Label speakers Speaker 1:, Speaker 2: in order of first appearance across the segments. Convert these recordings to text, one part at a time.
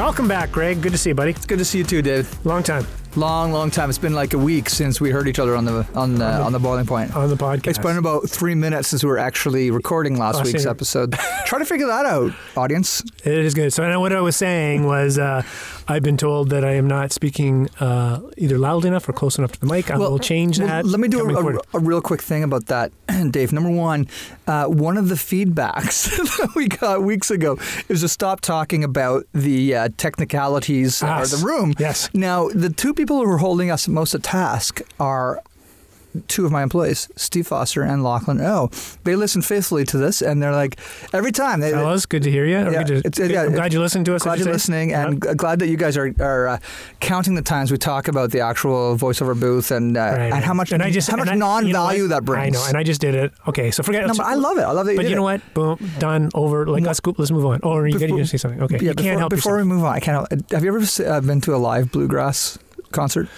Speaker 1: Welcome back, Greg. Good to see you, buddy.
Speaker 2: It's good to see you too, Dave.
Speaker 1: Long time
Speaker 2: Long, long time. It's been like a week since we heard each other on the on the, on the boiling point.
Speaker 1: on the podcast.
Speaker 2: It's been about three minutes since we were actually recording last
Speaker 1: Last
Speaker 2: week's
Speaker 1: year.
Speaker 2: episode. Try to figure that out, audience.
Speaker 1: It is good. So, I know what I was saying was, uh, I've been told that I am not speaking uh, either loud enough or close enough to the mic. I will change
Speaker 2: well,
Speaker 1: that.
Speaker 2: let me do a, a, a real quick thing about that, Dave. Number one, uh, one of the feedbacks that we got weeks ago is to stop talking about the uh, technicalities of the room.
Speaker 1: Yes.
Speaker 2: Now, the two people who are holding us most at task are two of my employees, Steve Foster and Lachlan O. They listen faithfully to this, and they're like, every time they.
Speaker 1: Fellas, good to hear you.
Speaker 2: Yeah,
Speaker 1: to-
Speaker 2: it's- yeah,
Speaker 1: I'm glad you listened to us.
Speaker 2: Glad
Speaker 1: you
Speaker 2: you're listening, and glad that you guys are, are uh, counting the times we talk about the actual voiceover booth and uh,
Speaker 1: Right.
Speaker 2: and how much
Speaker 1: and I just,
Speaker 2: how much
Speaker 1: I- you know
Speaker 2: non-value that brings.
Speaker 1: I know, and I just did it. Okay, so forget.
Speaker 2: no, I love it. I love that you
Speaker 1: But you know
Speaker 2: it.
Speaker 1: what? Boom, done, over. Like let's go, let's move on. Or you got
Speaker 2: Before-
Speaker 1: to say something. Okay,
Speaker 2: Yeah,
Speaker 1: you
Speaker 2: before,
Speaker 1: can't help
Speaker 2: before
Speaker 1: yourself.
Speaker 2: we move on, I can't. Help, have you ever uh, been to a live bluegrass concert?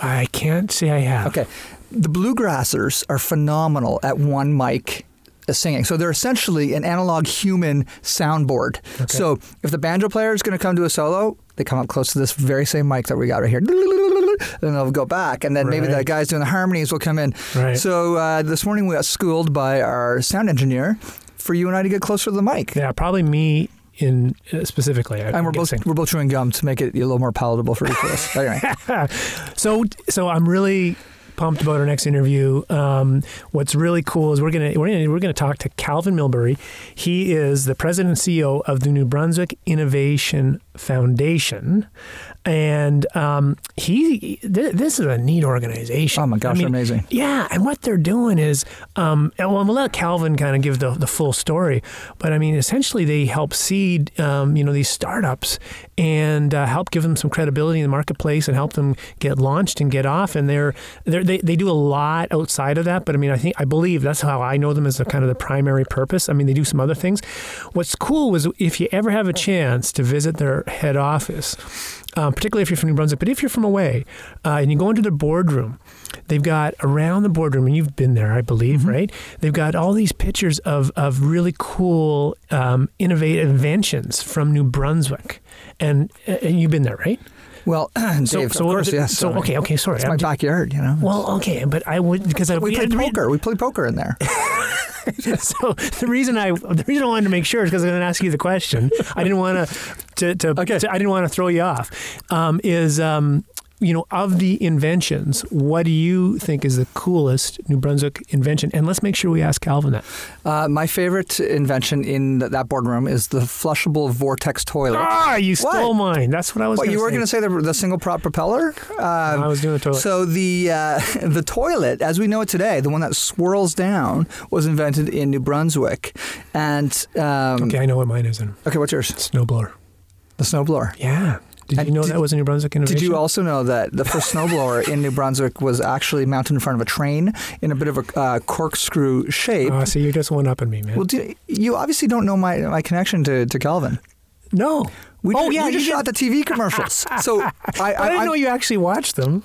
Speaker 1: I can't say I have.
Speaker 2: Okay, the bluegrassers are phenomenal at one mic uh, singing. So they're essentially an analog human soundboard. So if the banjo player is going to come to a solo, they come up close to this very same mic that we got right here. Then they'll go back, and then maybe the guys doing the harmonies will come in.
Speaker 1: Right.
Speaker 2: So uh, this morning we got schooled by our sound engineer for you and I to get closer to the mic.
Speaker 1: Yeah, probably me in uh, specifically. I-
Speaker 2: And we're both we're both chewing gum to make it a little more palatable for each of us. Anyway,
Speaker 1: so so I'm really pumped about our next interview. Um, what's really cool is we're gonna we're gonna we're gonna talk to Calvin Milbury. He is the president and CEO of the New Brunswick Innovation Foundation, and um, he th- this is a neat organization.
Speaker 2: Oh my gosh,
Speaker 1: I mean,
Speaker 2: amazing.
Speaker 1: Yeah, and what they're doing is, um, and well, we'll let Calvin kind of give the, the full story. But I mean, essentially, they help seed, um, you know, these startups and uh, help give them some credibility in the marketplace and help them get launched and get off. And they're, they're they they do a lot outside of that. But I mean, I think I believe that's how I know them as the kind of the primary purpose. I mean, they do some other things. What's cool was if you ever have a chance to visit their head office um, particularly if you're from New Brunswick, but if you're from away uh, and you go into the boardroom, they've got around the boardroom, and you've been there, I believe,
Speaker 2: Mm-hmm.
Speaker 1: right? They've got all these pictures of, of really cool, um, innovative inventions from New Brunswick. And, and you've been there, right?
Speaker 2: Well, Dave,
Speaker 1: So,
Speaker 2: course, yes.
Speaker 1: so okay, okay, sorry.
Speaker 2: It's
Speaker 1: I'm
Speaker 2: my backyard, you know.
Speaker 1: well, okay, but I would because
Speaker 2: we play
Speaker 1: the
Speaker 2: poker. We play poker in there.
Speaker 1: so the reason I the reason I wanted to make sure is because I'm going to ask you the question. I didn't want to to,
Speaker 2: Okay.
Speaker 1: to I didn't want to throw you off. Um, is um, you know of the inventions, what do you think is the coolest New Brunswick invention? And let's make sure we ask Calvin that.
Speaker 2: Uh, my favorite invention in th- that boardroom is the flushable vortex toilet.
Speaker 1: Ah, you stole
Speaker 2: What?
Speaker 1: mine. That's what I was.
Speaker 2: What you were going to say the, the single prop propeller? Um,
Speaker 1: I was doing the toilet.
Speaker 2: So the uh, the toilet, as we know it today, the one that swirls down, was invented in New Brunswick. And um,
Speaker 1: okay, I know what mine is. In
Speaker 2: okay, what's yours?
Speaker 1: snowblower.
Speaker 2: The snowblower.
Speaker 1: Yeah. Did
Speaker 2: And
Speaker 1: you know
Speaker 2: did-
Speaker 1: that was a New Brunswick innovation?
Speaker 2: Did you also know that the first snowblower in New Brunswick was actually mounted in front of a train in a bit of a uh, corkscrew shape?
Speaker 1: Oh, see, you're just one up on me, man.
Speaker 2: well, do, you obviously don't know my, my connection to, to Calvin.
Speaker 1: no.
Speaker 2: We,
Speaker 1: oh yeah,
Speaker 2: we just shot the TV commercials. So I, I,
Speaker 1: I didn't
Speaker 2: I-
Speaker 1: know you actually watched them.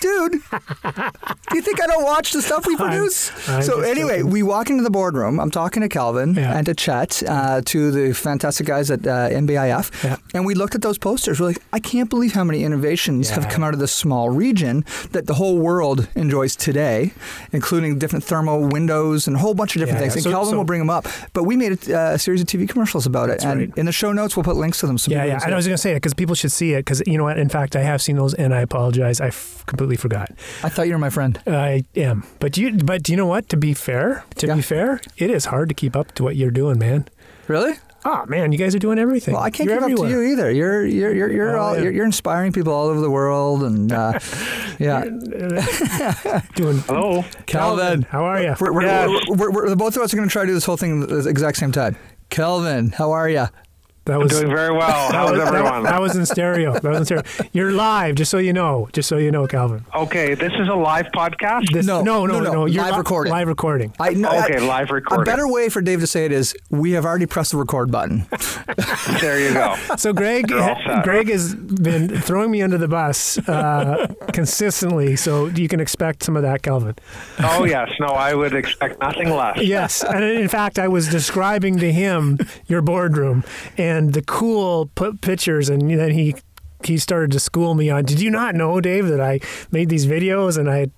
Speaker 2: Dude. do you think I don't watch the stuff we
Speaker 1: I'm-
Speaker 2: produce?
Speaker 1: I'm
Speaker 2: so anyway,
Speaker 1: joking.
Speaker 2: we walk into the boardroom. I'm talking to Calvin
Speaker 1: Yeah.
Speaker 2: and to Chet, uh, to the fantastic guys at uh, NBIF,
Speaker 1: Yeah.
Speaker 2: and we looked at those posters. We're like, I can't believe how many innovations have come out of this small region that the whole world enjoys today, including different thermal windows and a whole bunch of different
Speaker 1: Yeah,
Speaker 2: things.
Speaker 1: yeah.
Speaker 2: And
Speaker 1: So-
Speaker 2: Calvin
Speaker 1: so-
Speaker 2: will bring them up. But we made a, uh, a series of TV commercials about it, and
Speaker 1: right.
Speaker 2: in the show notes we'll put links to them. So
Speaker 1: Yeah, yeah. And I was going to say it because people should see it because you know what? In fact, I have seen those, and I apologize. I f- completely forgot.
Speaker 2: I thought you were my friend.
Speaker 1: I am, but you, but you know what? To be fair, to
Speaker 2: Yeah.
Speaker 1: be fair, it is hard to keep up to what you're doing, man.
Speaker 2: Really?
Speaker 1: Oh man, you guys are doing everything.
Speaker 2: Well, I can't
Speaker 1: you're
Speaker 2: keep
Speaker 1: everywhere.
Speaker 2: up to you either. You're you're you're you're,
Speaker 1: Oh,
Speaker 2: all,
Speaker 1: yeah.
Speaker 2: you're, you're inspiring people all over the world, and uh, yeah,
Speaker 1: Doing
Speaker 3: Hello.
Speaker 2: Calvin.
Speaker 1: How are you?
Speaker 2: We're, we're,
Speaker 3: Yeah.
Speaker 2: we're, we're, we're- the both of us are going to try to do this whole thing at the exact same time. Calvin, how are you?
Speaker 1: That
Speaker 3: was I'm doing very well. How's
Speaker 1: was,
Speaker 3: everyone?
Speaker 1: That, that, was in stereo. That was in stereo. You're live, just so you know. Just so you know, Calvin.
Speaker 3: Okay, this is a live podcast.
Speaker 2: This, no, no, no, no, no.
Speaker 1: You're
Speaker 2: live li- recording.
Speaker 1: Live recording.
Speaker 3: I, no, okay, I, live recording.
Speaker 2: A better way for Dave to say it is, we have already pressed the record button.
Speaker 3: there you go.
Speaker 1: So Greg, Greg has been throwing me under the bus uh, consistently. So you can expect some of that, Calvin.
Speaker 3: Oh yes, no, I would expect nothing less.
Speaker 1: yes, and in fact, I was describing to him your boardroom and the cool put pictures, and then he he started to school me on. Did you not know, Dave, that I made these videos and I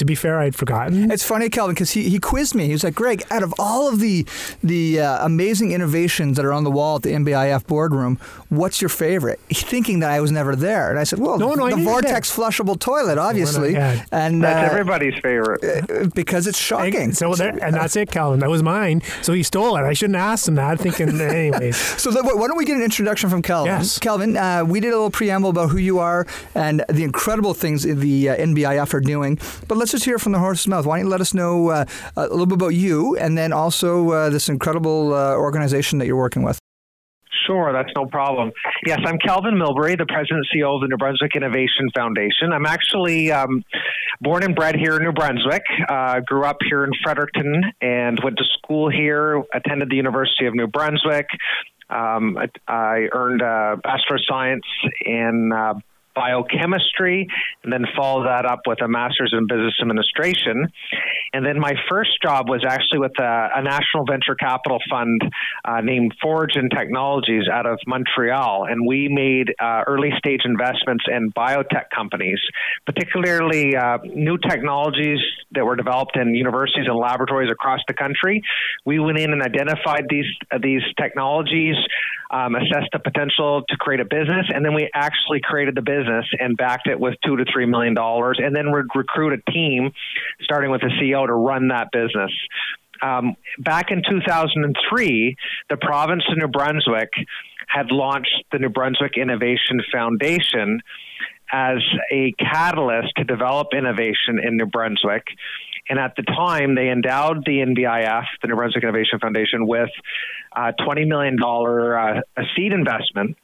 Speaker 1: to be fair, I'd forgotten.
Speaker 2: It's funny, Calvin, because he, he quizzed me. He was like, Greg, out of all of the the uh, amazing innovations that are on the wall at the NBIF boardroom, what's your favorite? Thinking that I was never there. And I said, well, no, no, the Vortex flushable toilet, obviously.
Speaker 3: And That's uh, everybody's favorite.
Speaker 2: Uh, because it's shocking.
Speaker 1: So there, And that's it, Calvin. That was mine. So he stole it. I shouldn't ask him that, thinking, anyways.
Speaker 2: so why don't we get an introduction from Calvin?
Speaker 1: Yes.
Speaker 2: Calvin, uh, we did a little preamble about who you are and the incredible things the uh, NBIF are doing. But let's let's just hear from the horse's mouth. Why don't you let us know uh, a little bit about you and then also uh, this incredible uh, organization that you're working with?
Speaker 3: Sure, that's no problem. Yes, I'm Calvin Milbury, the president and CEO of the New Brunswick Innovation Foundation. I'm actually um, born and bred here in New Brunswick. Uh, grew up here in Fredericton and went to school here. Attended the University of New Brunswick. Um, I, I, earned a Bachelor of Science in uh, biochemistry, and then follow that up with a master's in business administration. And then my first job was actually with a, a national venture capital fund uh, named and Technologies out of Montreal. And we made uh, early stage investments in biotech companies, particularly uh, new technologies that were developed in universities and laboratories across the country. We went in and identified these, these technologies, um, assessed the potential to create a business, and then we actually created the business and backed it with two to three million dollars, and then would recruit a team, starting with the CEO, to run that business. Um, back in 2003, the province of New Brunswick had launched the New Brunswick Innovation Foundation as a catalyst to develop innovation in New Brunswick. And at the time, they endowed the NBIF, the New Brunswick Innovation Foundation, with a $20 million uh, a seed investment.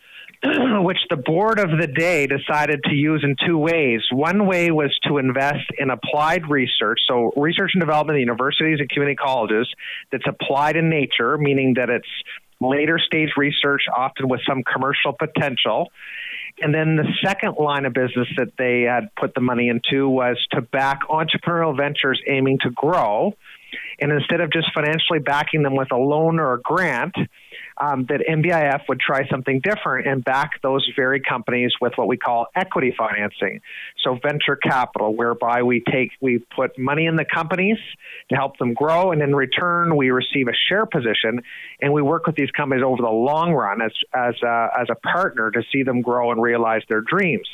Speaker 3: which the board of the day decided to use in two ways. One way was to invest in applied research, so research and development at universities and community colleges that's applied in nature, meaning that it's later stage research, often with some commercial potential. And then the second line of business that they had put the money into was to back entrepreneurial ventures aiming to grow. And instead of just financially backing them with a loan or a grant, um, that NBIF would try something different and back those very companies with what we call equity financing. So venture capital, whereby we take we put money in the companies to help them grow, and in return we receive a share position, and we work with these companies over the long run as as a, as a partner to see them grow and realize their dreams.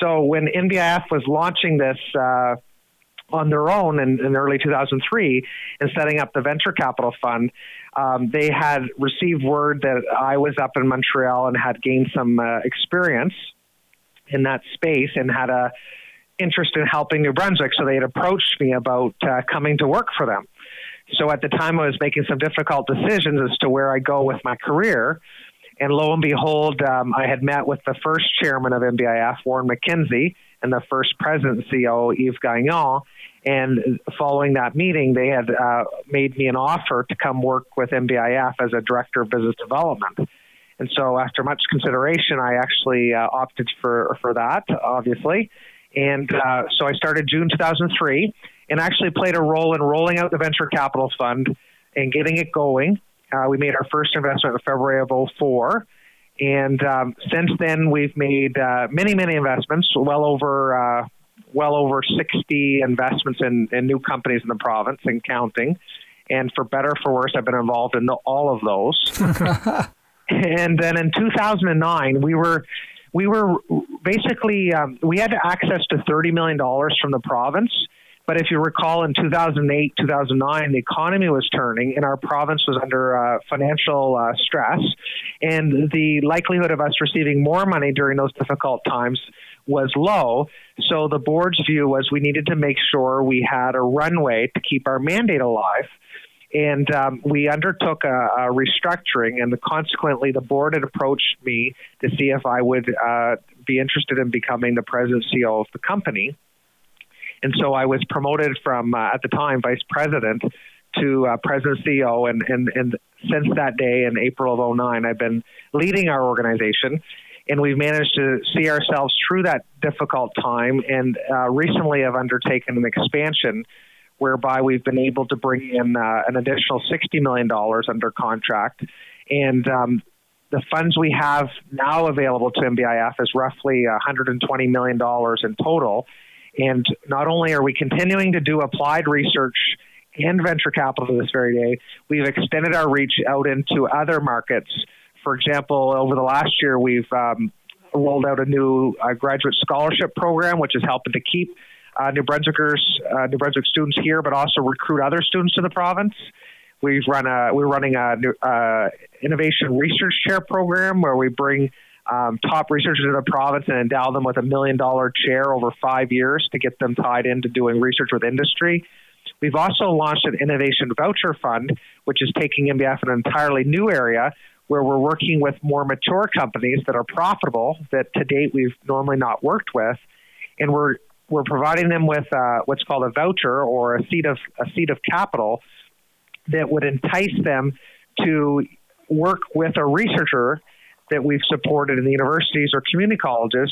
Speaker 3: So when NBIF was launching this. Uh, on their own in, in early 2003 and setting up the venture capital fund, um, they had received word that I was up in Montreal and had gained some uh, experience in that space and had a interest in helping New Brunswick. So they had approached me about uh, coming to work for them. So at the time, I was making some difficult decisions as to where I go with my career. And lo and behold, um, I had met with the first chairman of NBIF, Warren McKenzie, and the first president CEO, Yves Gagnon. And following that meeting, they had uh, made me an offer to come work with NBIF as a director of business development. And so, after much consideration, I actually uh, opted for for that, obviously. And uh, so, I started June 2003, and actually played a role in rolling out the venture capital fund and getting it going. Uh, we made our first investment in February of 04. And um, since then, we've made uh, many, many investments, well over uh, well over 60 investments in, in new companies in the province and counting. And for better for worse, I've been involved in the, all of those. and then in 2009, we were we were basically um, we had access to 30 million dollars from the province. But if you recall, in 2008, 2009, the economy was turning and our province was under uh, financial uh, stress. And the likelihood of us receiving more money during those difficult times was low. So the board's view was we needed to make sure we had a runway to keep our mandate alive. And um, we undertook a, a, restructuring, and consequently, the board had approached me to see if I would uh, be interested in becoming the president CEO of the company. And so I was promoted from, uh, at the time, vice president to uh, president CEO. And, and, and since that day in April of 09, I've been leading our organization. And we've managed to see ourselves through that difficult time. And uh, recently, have undertaken an expansion whereby we've been able to bring in uh, an additional $60 million under contract. And um, the funds we have now available to NBIF is roughly $120 million in total. And not only are we continuing to do applied research and venture capital this very day, we've extended our reach out into other markets. For example, over the last year, we've um, rolled out a new uh, graduate scholarship program, which is helping to keep uh, New Brunswickers, uh, New Brunswick students here, but also recruit other students to the province. We've run a, we're running a uh, innovation research chair program where we bring um, top researchers in the province and endow them with a million dollar chair over five years to get them tied into doing research with industry. We've also launched an innovation voucher fund, which is taking MBF an entirely new area where we're working with more mature companies that are profitable that to date we've normally not worked with, and we're we're providing them with uh, what's called a voucher or a seat of a seat of capital that would entice them to work with a researcher that we've supported in the universities or community colleges.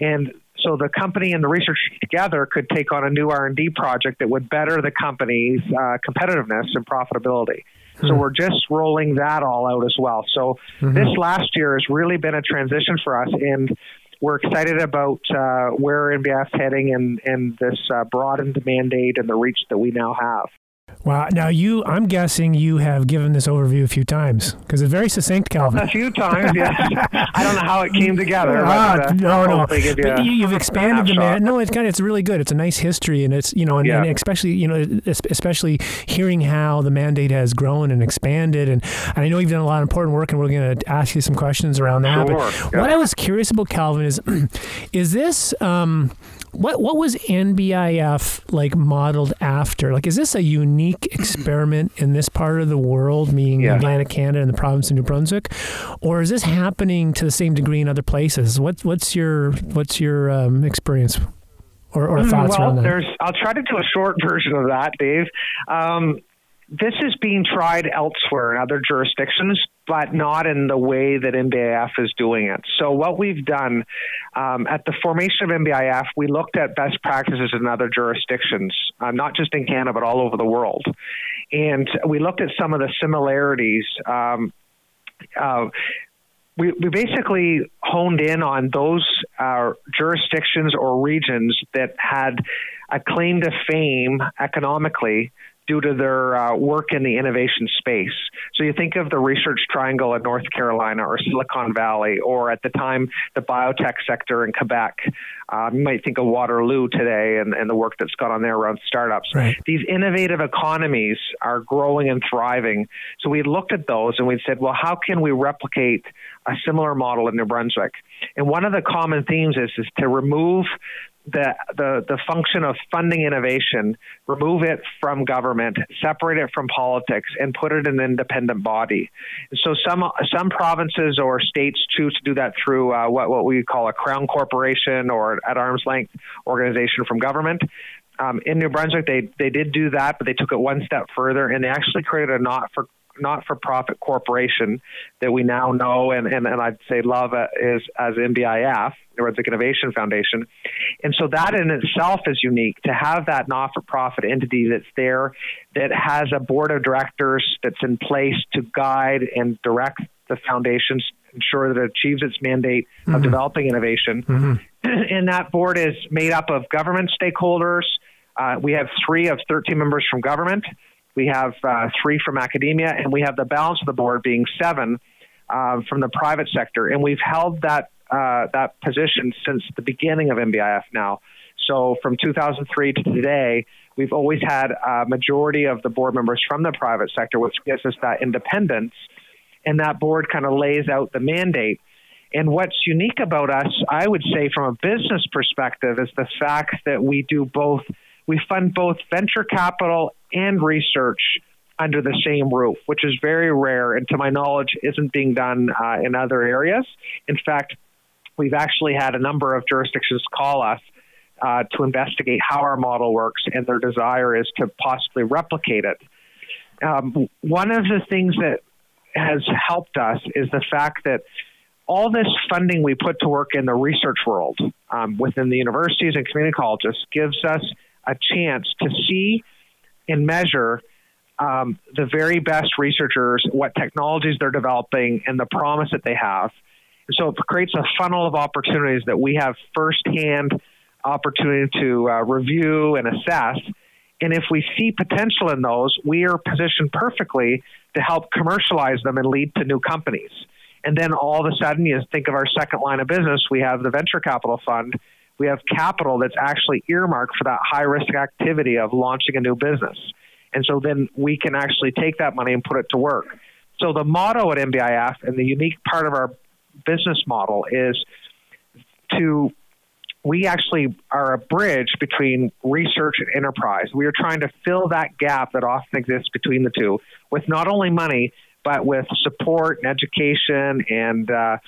Speaker 3: And so the company and the research together could take on a new R&D project that would better the company's uh, competitiveness and profitability. So hmm. we're just rolling that all out as well. So mm-hmm. this last year has really been a transition for us, and we're excited about uh, where NBIF's heading and, and this uh, broadened mandate and the reach that we now have.
Speaker 1: Wow. Now you, I'm guessing you have given this overview a few times because it's very succinct, Calvin.
Speaker 3: A few times, yes. I don't know how it came together. Ah,
Speaker 1: but, uh, no, no. You have expanded the man. No, it's kind of, it's really good. It's a nice history, and it's you know, and, yeah. and, especially you know, especially hearing how the mandate has grown and expanded, and, and I know you've done a lot of important work, and we're going to ask you some questions around that.
Speaker 3: Sure.
Speaker 1: But yeah. what I was curious about, Calvin, is is this. Um, what what was NBIF like modeled after? Like, is this a unique experiment in this part of the world, meaning yeah. Atlantic Canada and the province of New Brunswick, or is this happening to the same degree in other places? What what's your what's your um, experience or, or thoughts
Speaker 3: well,
Speaker 1: around that?
Speaker 3: There's, I'll try to do a short version of that, Dave. Um, this is being tried elsewhere in other jurisdictions, but not in the way that NBIF is doing it. So, what we've done um, at the formation of NBIF, we looked at best practices in other jurisdictions, uh, not just in Canada, but all over the world. And we looked at some of the similarities. Um, uh, we, we basically honed in on those uh, jurisdictions or regions that had a claim to fame economically due to their uh, work in the innovation space. So you think of the research triangle in North Carolina or Silicon Valley, or at the time, the biotech sector in Quebec. Um, you might think of Waterloo today and, and the work that's gone on there around startups.
Speaker 1: Right.
Speaker 3: These innovative economies are growing and thriving. So we looked at those and we said, well, how can we replicate a similar model in New Brunswick? And one of the common themes is, is to remove the, the, the function of funding innovation, remove it from government, separate it from politics, and put it in an independent body. so some some provinces or states choose to do that through uh, what what we call a crown corporation or at arm's length organization from government. Um, in New Brunswick, they they did do that, but they took it one step further, and they actually created a not for not-for-profit corporation that we now know and, and, and I'd say love is as NBIF, New Brunswick Innovation Foundation. And so that in itself is unique to have that not-for-profit entity that's there that has a board of directors that's in place to guide and direct the foundations ensure that it achieves its mandate mm-hmm. of developing innovation. Mm-hmm. And that board is made up of government stakeholders. Uh, we have three of 13 members from government. We have uh, three from academia, and we have the balance of the board being seven uh, from the private sector. And we've held that uh, that position since the beginning of NBIF now. So from 2003 to today, we've always had a majority of the board members from the private sector, which gives us that independence. And that board kind of lays out the mandate. And what's unique about us, I would say, from a business perspective, is the fact that we do both we fund both venture capital and research under the same roof, which is very rare and to my knowledge isn't being done uh, in other areas. In fact, we've actually had a number of jurisdictions call us uh, to investigate how our model works, and their desire is to possibly replicate it. Um, one of the things that has helped us is the fact that all this funding we put to work in the research world um, within the universities and community colleges gives us a chance to see and measure um, the very best researchers, what technologies they're developing, and the promise that they have. And so it creates a funnel of opportunities that we have firsthand opportunity to uh, review and assess. And if we see potential in those, we are positioned perfectly to help commercialize them and lead to new companies. And then all of a sudden, you think of our second line of business, we have the venture capital fund. We have capital that's actually earmarked for that high risk activity of launching a new business. And so then we can actually take that money and put it to work. So the motto at NBIF and the unique part of our business model is to we actually are a bridge between research and enterprise. We are trying to fill that gap that often exists between the two with not only money, but with support and education and uh,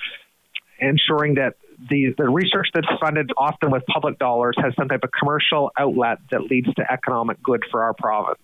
Speaker 3: ensuring that the, the research that's funded often with public dollars has some type of commercial outlet that leads to economic good for our province.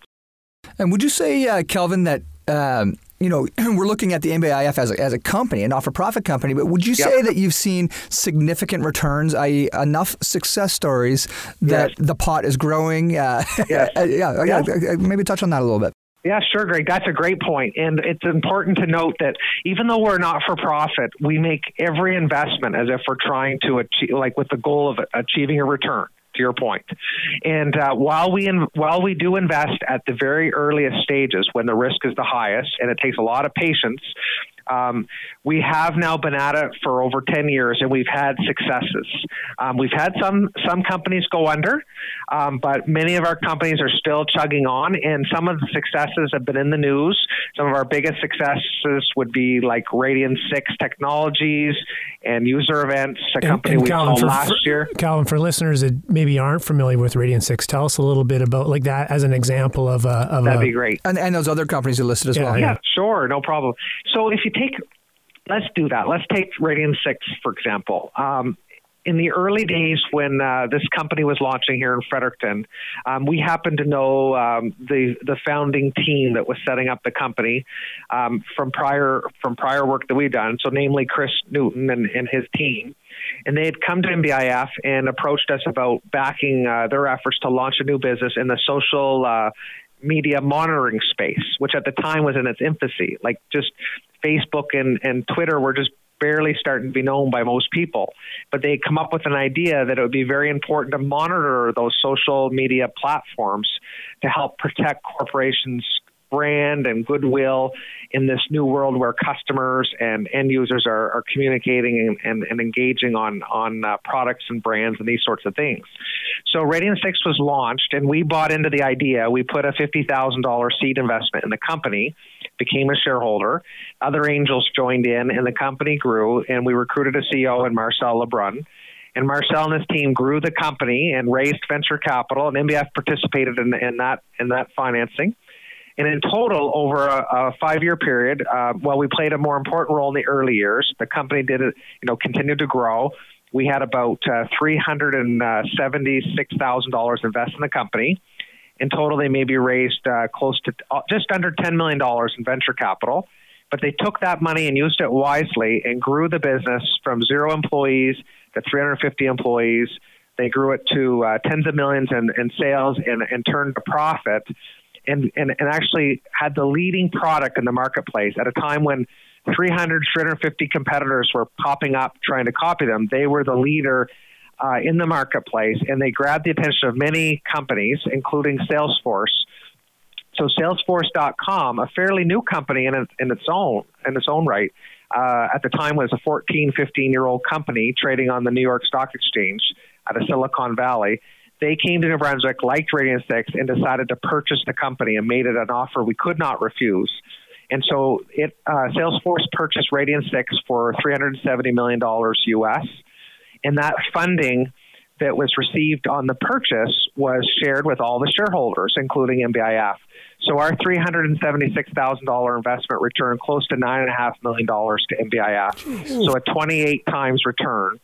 Speaker 2: And would you say, uh, Calvin, that um, you know, we're looking at the NBIF as a, as a company, a not-for-profit company, but would you yep. say that you've seen significant returns, i.e., enough success stories that yes. the pot is growing? Uh, yes. yeah, yeah, yeah, maybe touch on that a little bit.
Speaker 3: Yeah, sure, Greg. That's a great point. And it's important to note that even though we're not for profit, we make every investment as if we're trying to achieve, like with the goal of achieving a return to your point. And uh, while we in, while we do invest at the very earliest stages when the risk is the highest, and it takes a lot of patience um, we have now been at it for over 10 years and we've had successes. Um, we've had some, some companies go under, um, but many of our companies are still chugging on, and some of the successes have been in the news. Some of our biggest successes would be like Radian 6 Technologies and User Events, a company and, and we Calvin, for, last year.
Speaker 1: Calvin, for listeners that maybe aren't familiar with Radian 6, tell us a little bit about like that as an example of a. Of
Speaker 3: That'd
Speaker 1: a,
Speaker 3: be great.
Speaker 2: And, and those other companies are listed as
Speaker 1: yeah,
Speaker 2: well.
Speaker 3: Yeah, sure, no problem. So if you take let's do that. Let's take Radian 6, for example. Um, in the early days when uh, this company was launching here in Fredericton, um, we happened to know um, the the founding team that was setting up the company um, from prior from prior work that we've done. So, namely Chris Newton and, and his team, and they had come to NBIF and approached us about backing uh, their efforts to launch a new business in the social. Uh, media monitoring space, which at the time was in its infancy. Like just Facebook and, and Twitter were just barely starting to be known by most people. But they come up with an idea that it would be very important to monitor those social media platforms to help protect corporations' brand and goodwill in this new world where customers and end users are, are communicating and, and, and, engaging on, on uh, products and brands and these sorts of things. So Radian 6 was launched, and we bought into the idea. We put a $50,000 seed investment in the company became a shareholder. Other angels joined in, and the company grew. And we recruited a CEO in Marcel LeBrun. And Marcel and his team grew the company and raised venture capital, and NBIF participated in, in that in that financing. And in total, over a, a five-year period, uh, while we played a more important role in the early years, the company did, you know, continued to grow. We had about uh, three hundred and seventy-six thousand dollars invested in the company. In total, they maybe raised uh, close to uh, just under $10 million in venture capital. But they took that money and used it wisely and grew the business from zero employees to 350 employees. They grew it to uh, tens of millions in, in sales and, and turned a profit and, and, and actually had the leading product in the marketplace at a time when 300, 350 competitors were popping up trying to copy them. They were the leader uh, in the marketplace, and they grabbed the attention of many companies, including Salesforce. So Salesforce.com, a fairly new company in, in its own in its own right, uh, at the time was a 14, 15 year old company trading on the New York Stock Exchange out of Silicon Valley. They came to New Brunswick, liked Radian 6, and decided to purchase the company and made it an offer we could not refuse. And so it, uh, Salesforce purchased Radian 6 for $370 million US and that funding that was received on the purchase was shared with all the shareholders, including NBIF. So our $376,000 investment returned close to $9.5 million to NBIF. So a 28 times return,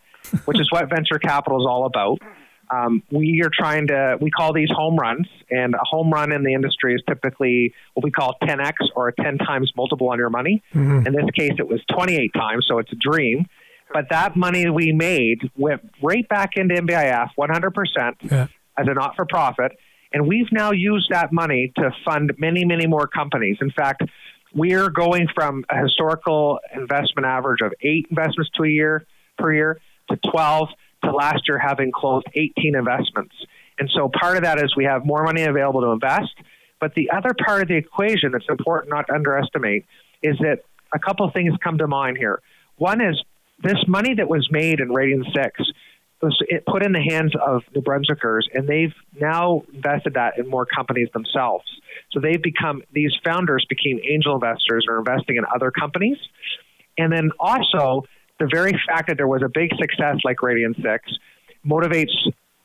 Speaker 3: which is what venture capital is all about. Um, we are trying to, we call these home runs, and a home run in the industry is typically what we call 10x or a 10 times multiple on your money. Mm-hmm. In this case, it was 28 times, so it's a dream. But that money we made went right back into NBIF 100% yeah. as a not for profit. And we've now used that money to fund many, many more companies. In fact, we're going from a historical investment average of eight investments to a year per year to 12 to last year having closed 18 investments. And so part of that is we have more money available to invest. But the other part of the equation that's important not to underestimate is that a couple of things come to mind here. One is this money that was made in Radian 6 was put in the hands of New Brunswickers, and they've now invested that in more companies themselves. So they've become, these founders became angel investors or investing in other companies. And then also, the very fact that there was a big success like Radian 6 motivates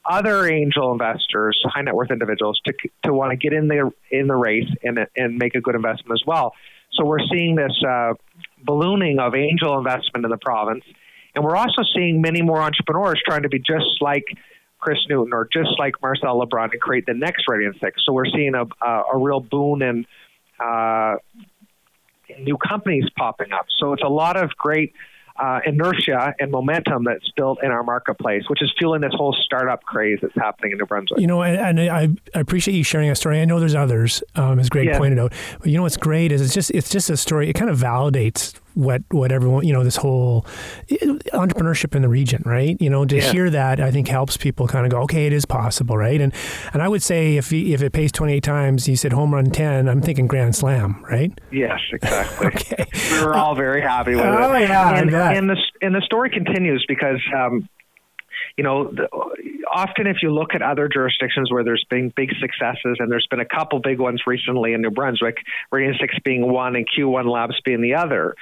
Speaker 3: other angel investors, high net worth individuals, to, to want to get in the in the race and and make a good investment as well. So we're seeing this uh, ballooning of angel investment in the province, and we're also seeing many more entrepreneurs trying to be just like Chris Newton or just like Marcel LeBrun and create the next Radian Six. So we're seeing a, a, a real boon in uh, new companies popping up. So it's a lot of great uh, inertia and momentum that's built in our marketplace, which is fueling this whole startup craze that's happening in New Brunswick.
Speaker 1: You know, and, and I, I appreciate you sharing a story. I know there's others, um, as Greg yeah. pointed out. But you know what's great is it's just it's just a story. It kind of validates what what everyone you know this whole entrepreneurship in the region, right? You know, to yeah. hear that I think helps people kind of go, okay, it is possible, right? And and I would say if he, if it pays 28 times, you said home run 10, I'm thinking grand slam, right?
Speaker 3: Yes, exactly. okay, we were all very happy with
Speaker 1: oh,
Speaker 3: it.
Speaker 1: Oh yeah,
Speaker 3: and, and the and the story continues because. Um, you know, the, often if you look at other jurisdictions where there's been big successes, and there's been a couple big ones recently in New Brunswick, Radian 6 being one and Q1 Labs being the other,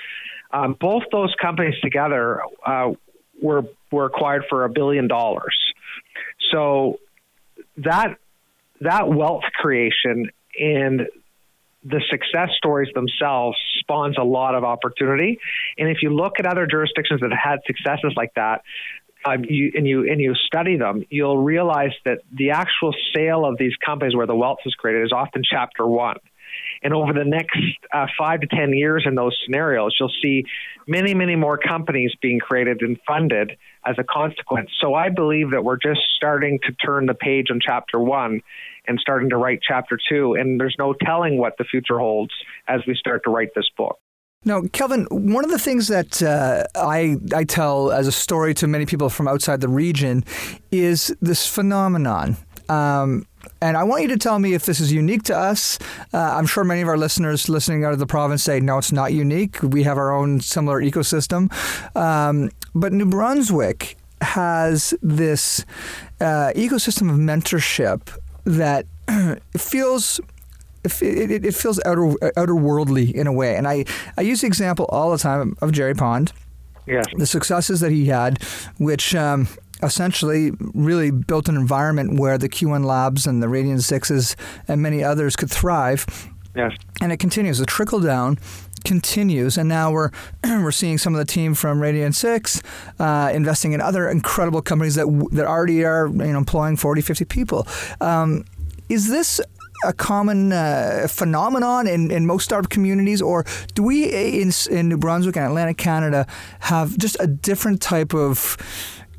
Speaker 3: um, both those companies together uh, were were acquired for a billion dollars. So that that wealth creation and the success stories themselves spawns a lot of opportunity. And if you look at other jurisdictions that have had successes like that, um, you, and you and you study them, you'll realize that the actual sale of these companies where the wealth is created is often chapter one. And over the next uh, five to 10 years in those scenarios, you'll see many, many more companies being created and funded as a consequence. So I believe that we're just starting to turn the page on chapter one and starting to write chapter two. And there's no telling what the future holds as we start to write this book.
Speaker 2: Now, Calvin, one of the things that uh, I, I tell as a story to many people from outside the region is this phenomenon. Um, and I want you to tell me if this is unique to us. Uh, I'm sure many of our listeners listening out of the province say, no, it's not unique. We have our own similar ecosystem. Um, but New Brunswick has this uh, ecosystem of mentorship that feels it, it, feels outer outer worldly in a way. And I, I use the example all the time of Gerry Pond.
Speaker 3: Yes.
Speaker 2: The successes that he had, which um, essentially really built an environment where the Q1 Labs and the Radian Sixes and many others could thrive.
Speaker 3: Yes.
Speaker 2: And it continues. The trickle down continues, and now we're we're seeing some of the team from Radian Six uh, investing in other incredible companies that that already are you know employing 40, 50 people. Um, is this a common uh, phenomenon in, in most startup communities, or do we in, in New Brunswick and Atlantic Canada have just a different type of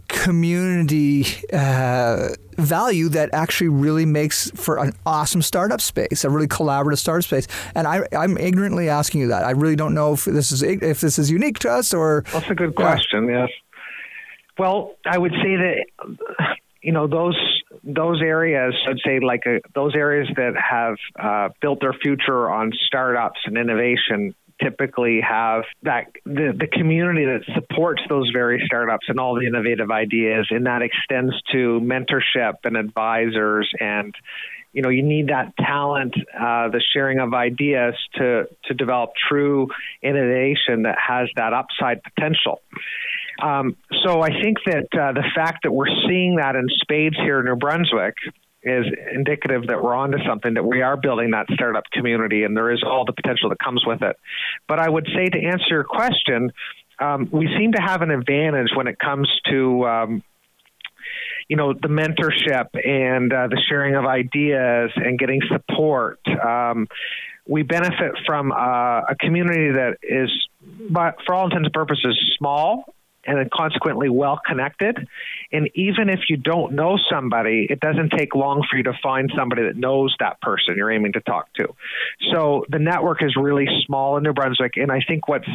Speaker 2: community uh, value that actually really makes for an awesome startup space, a really collaborative startup space. And I, am ignorantly asking you that. I really don't know if this is if this is unique to us or.
Speaker 3: That's a good question. Yeah. Yes. Well, I would say that you know those those areas. I'd say like uh, those areas that have uh, built their future on startups and innovation typically have that the, the community that supports those very startups and all the innovative ideas and that extends to mentorship and advisors and you know you need that talent uh, the sharing of ideas to to develop true innovation that has that upside potential Um, so I think that uh, the fact that we're seeing that in spades here in New Brunswick is indicative that we're onto something, that we are building that startup community, and there is all the potential that comes with it. But I would say to answer your question, um, we seem to have an advantage when it comes to um, you know the mentorship and uh, the sharing of ideas and getting support. Um, we benefit from uh, a community that is, but for all intents and purposes, small and consequently well connected. And even if you don't know somebody, it doesn't take long for you to find somebody that knows that person you're aiming to talk to. So the network is really small in New Brunswick, and I think what's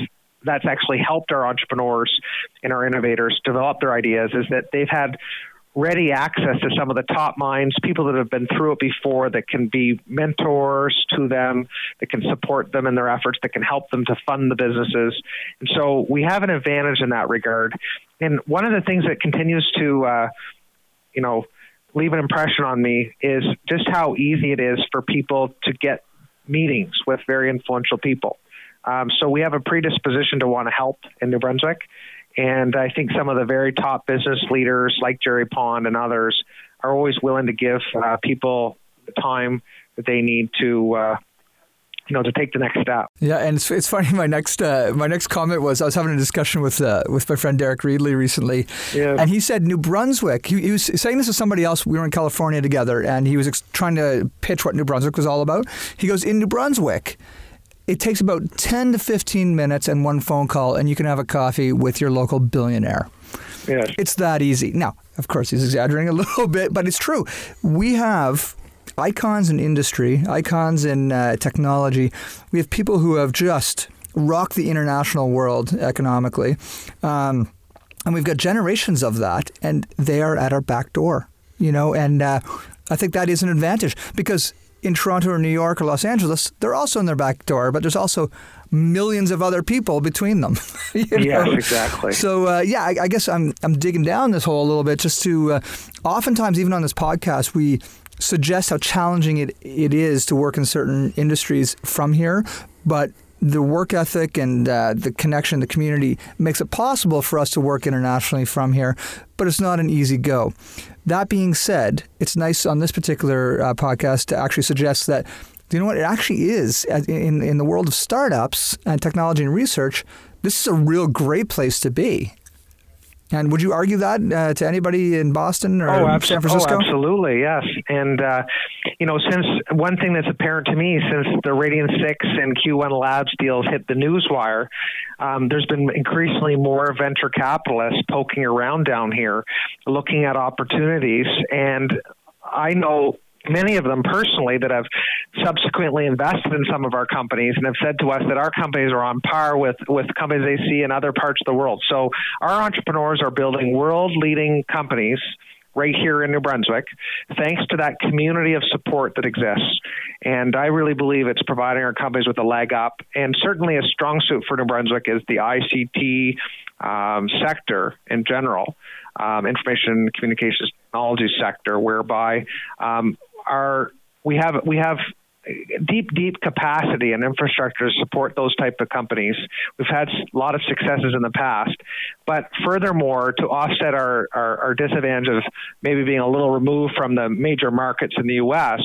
Speaker 3: that's actually helped our entrepreneurs and our innovators develop their ideas is that they've had ready access to some of the top minds, people that have been through it before that can be mentors to them, that can support them in their efforts, that can help them to fund the businesses. And so we have an advantage in that regard. And one of the things that continues to, uh, you know, leave an impression on me is just how easy it is for people to get meetings with very influential people. Um, so we have a predisposition to want to help in New Brunswick. And I think some of the very top business leaders, like Gerry Pond and others, are always willing to give uh, people the time that they need to. Uh, you know, to take the next step.
Speaker 2: Yeah, and it's, it's funny. My next uh, my next comment was I was having a discussion with uh, with my friend Derek Reedley recently, yeah. and he said New Brunswick. He, he, was saying this to somebody else. We were in California together, and he was ex- trying to pitch what New Brunswick was all about. He goes in New Brunswick it takes about 10 to 15 minutes and one phone call, and you can have a coffee with your local billionaire.
Speaker 3: Yes.
Speaker 2: It's that easy. Now, of course, he's exaggerating a little bit, but it's true. We have icons in industry, icons in uh, technology. We have people who have just rocked the international world economically. Um, and we've got generations of that, and they are at our back door, you know, and uh, I think that is an advantage because in Toronto or New York or Los Angeles, they're also in their back door, but there's also millions of other people between them.
Speaker 3: yes, exactly.
Speaker 2: So uh, yeah, I, I, guess I'm I'm digging down this hole a little bit just to. Uh, oftentimes, even on this podcast, we suggest how challenging it, it is to work in certain industries from here, but the work ethic and uh, the connection, the community makes it possible for us to work internationally from here, but it's not an easy go. That being said, it's nice on this particular uh, podcast to actually suggest that you know what it actually is in in the world of startups and technology and research. This is a real great place to be. And would you argue that uh, to anybody in Boston or oh, San Francisco?
Speaker 3: Oh, absolutely, yes. And uh, you know, since one thing that's apparent to me since the Radian Six and Q1 Labs deals hit the newswire, um, there's been increasingly more venture capitalists poking around down here, looking at opportunities. And I know many of them personally that have subsequently invested in some of our companies and have said to us that our companies are on par with, with companies they see in other parts of the world. So our entrepreneurs are building world leading companies right here in New Brunswick, thanks to that community of support that exists. And I really believe it's providing our companies with a leg up. And certainly a strong suit for New Brunswick is the ICT um, sector in general, um, information communications technology sector, whereby um, our we have we have deep, deep capacity and infrastructure to support those type of companies. We've had a lot of successes in the past, but furthermore, to offset our, our, our disadvantage of maybe being a little removed from the major markets in the U.S.,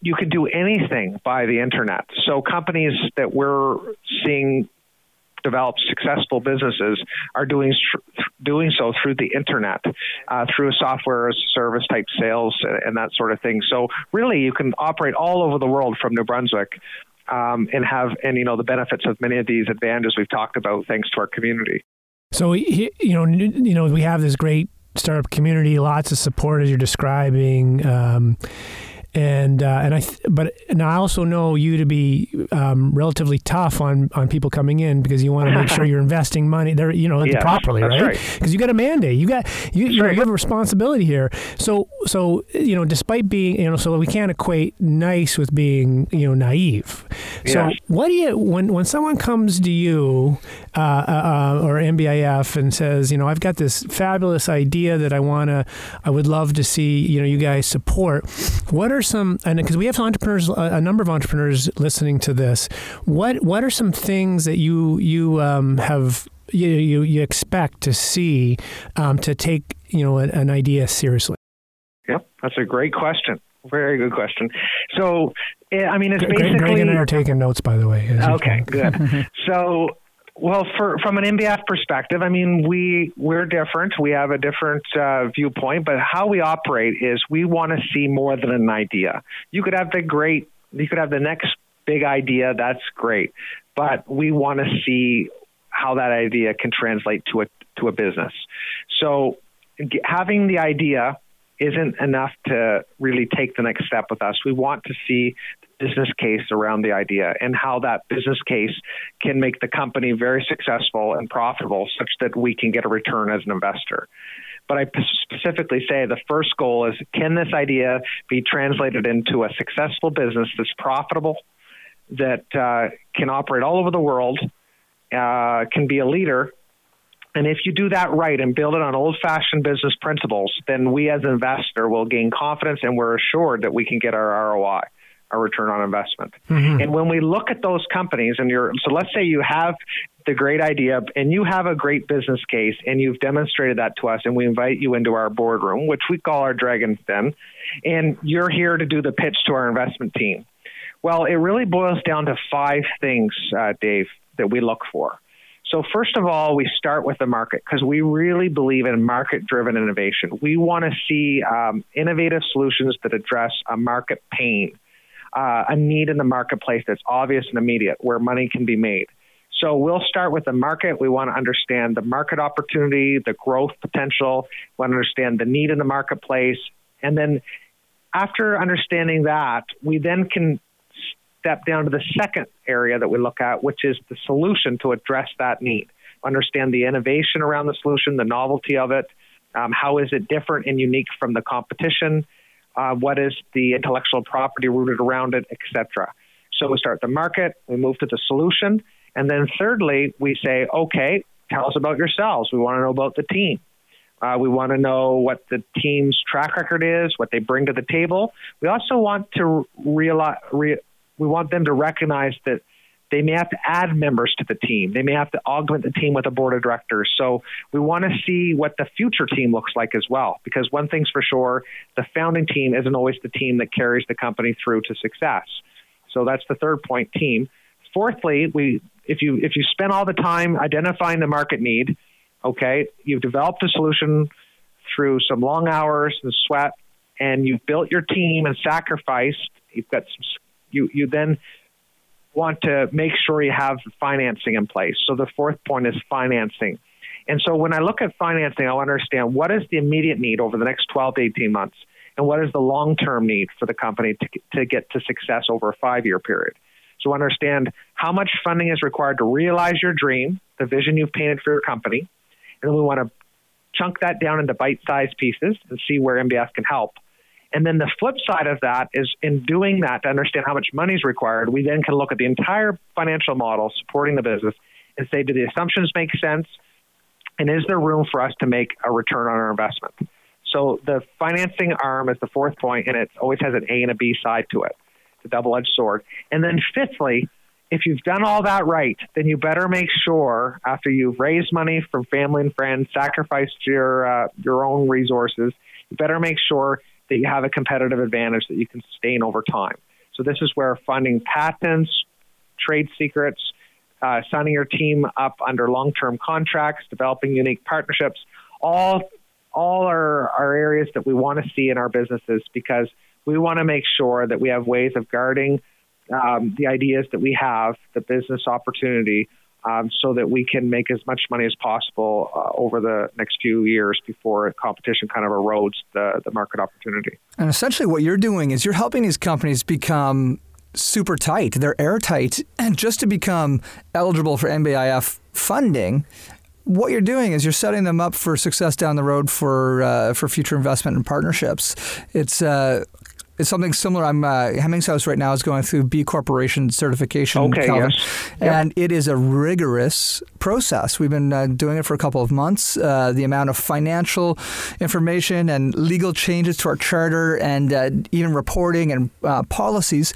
Speaker 3: you can do anything by the internet. So companies that we're seeing developed successful businesses are doing doing so through the internet, uh, through software as service type sales and that sort of thing. So really, you can operate all over the world from New Brunswick. Um, and have and you know the benefits of many of these advantages we've talked about thanks to our community.
Speaker 1: So you know you know we have this great startup community, lots of support as you're describing. Um, and uh, and I th- but and I also know you to be um, relatively tough on on people coming in because you want to make sure you're investing money there you know yes, properly right? because right. you got a mandate. You got you you, know, you, have a responsibility here. So so you know despite being you know so we can't equate nice with being you know naive. So yes. what do you when when someone comes to you uh, uh, uh or NBIF and says you know I've got this fabulous idea that I want to I would love to see you know you guys support what are some and because we have entrepreneurs a, number of entrepreneurs listening to this what what are some things that you you um, have you you, you expect to see um, to take you know an, an idea seriously?
Speaker 3: Yep, that's a great question. Very good question. So, eh, I mean, it's
Speaker 1: Greg,
Speaker 3: basically.
Speaker 1: Greg and I are taking notes, by the way.
Speaker 3: Okay, good. so, well, for from an MBF perspective, I mean, we we're different. We have a different uh, viewpoint, but how we operate is we want to see more than an idea. You could have the great, you could have the next big idea. That's great, but we want to see how that idea can translate to a to a business. So, having the idea isn't enough to really take the next step with us. We want to see business case around the idea and how that business case can make the company very successful and profitable such that we can get a return as an investor. But I specifically say the first goal is can this idea be translated into a successful business that's profitable, that uh, can operate all over the world, uh, can be a leader, and if you do that right and build it on old fashioned business principles, then we as investor will gain confidence and we're assured that we can get our ROI, our return on investment. And when we look at those companies and you're, so let's say you have the great idea and you have a great business case and you've demonstrated that to us and we invite you into our boardroom, which we call our Dragon's Den, and you're here to do the pitch to our investment team. Well, it really boils down to five things, uh, Dave, that we look for. So, first of all, we start with the market because we really believe in market driven innovation. We want to see um, innovative solutions that address a market pain, uh, a need in the marketplace that's obvious and immediate where money can be made. So, we'll start with the market. We want to understand the market opportunity, the growth potential, we want to understand the need in the marketplace. And then, after understanding that, we then can step down to the second area that we look at, which is the solution to address that need. Understand the innovation around the solution, the novelty of it, um, how is it different and unique from the competition, uh, what is the intellectual property rooted around it, etc. So we start the market, we move to the solution, and then thirdly, we say, okay, tell us about yourselves. We want to know about the team. Uh, we want to know what the team's track record is, what they bring to the table. We also want to realize, re- we want them to recognize that they may have to add members to the team. They may have to augment the team with a board of directors. So we want to see what the future team looks like as well. Because one thing's for sure, the founding team isn't always the team that carries the company through to success. So that's the third point, team. Fourthly, we if you if you spend all the time identifying the market need, okay, you've developed a solution through some long hours and sweat, and you've built your team and sacrificed. You've got some. You you then want to make sure you have financing in place. So the fourth point is financing. And so when I look at financing, I'll understand what is the immediate need over the next 12 to 18 months, and what is the long term need for the company to, to get to success over a five year period. So understand how much funding is required to realize your dream, the vision you've painted for your company, and then we want to chunk that down into bite sized pieces and see where NBIF can help. And then the flip side of that is in doing that to understand how much money is required, we then can look at the entire financial model supporting the business and say, do the assumptions make sense? And is there room for us to make a return on our investment? So the financing arm is the fourth point, and it always has an A and a B side to it. A double edged sword. And then fifthly, if you've done all that right, then you better make sure after you've raised money from family and friends, sacrificed your uh, your own resources, you better make sure that you have a competitive advantage that you can sustain over time. So this is where finding patents, trade secrets, uh, signing your team up under long-term contracts, developing unique partnerships, all all are, are areas that we want to see in our businesses because we want to make sure that we have ways of guarding um, the ideas that we have, the business opportunity, um, so that we can make as much money as possible uh, over the next few years before competition kind of erodes the, the market opportunity.
Speaker 2: And essentially, what you're doing is you're helping these companies become super tight. They're airtight. And just to become eligible for NBIF funding, what you're doing is you're setting them up for success down the road for uh, for future investment and partnerships. It's uh, it's something similar. I'm uh, Hemmings House right now is going through B Corporation certification.
Speaker 3: Okay,
Speaker 2: Calvin,
Speaker 3: yes.
Speaker 2: And it is a rigorous process. We've been uh, doing it for a couple of months. Uh, the amount of financial information and legal changes to our charter, and uh, even reporting and uh, policies,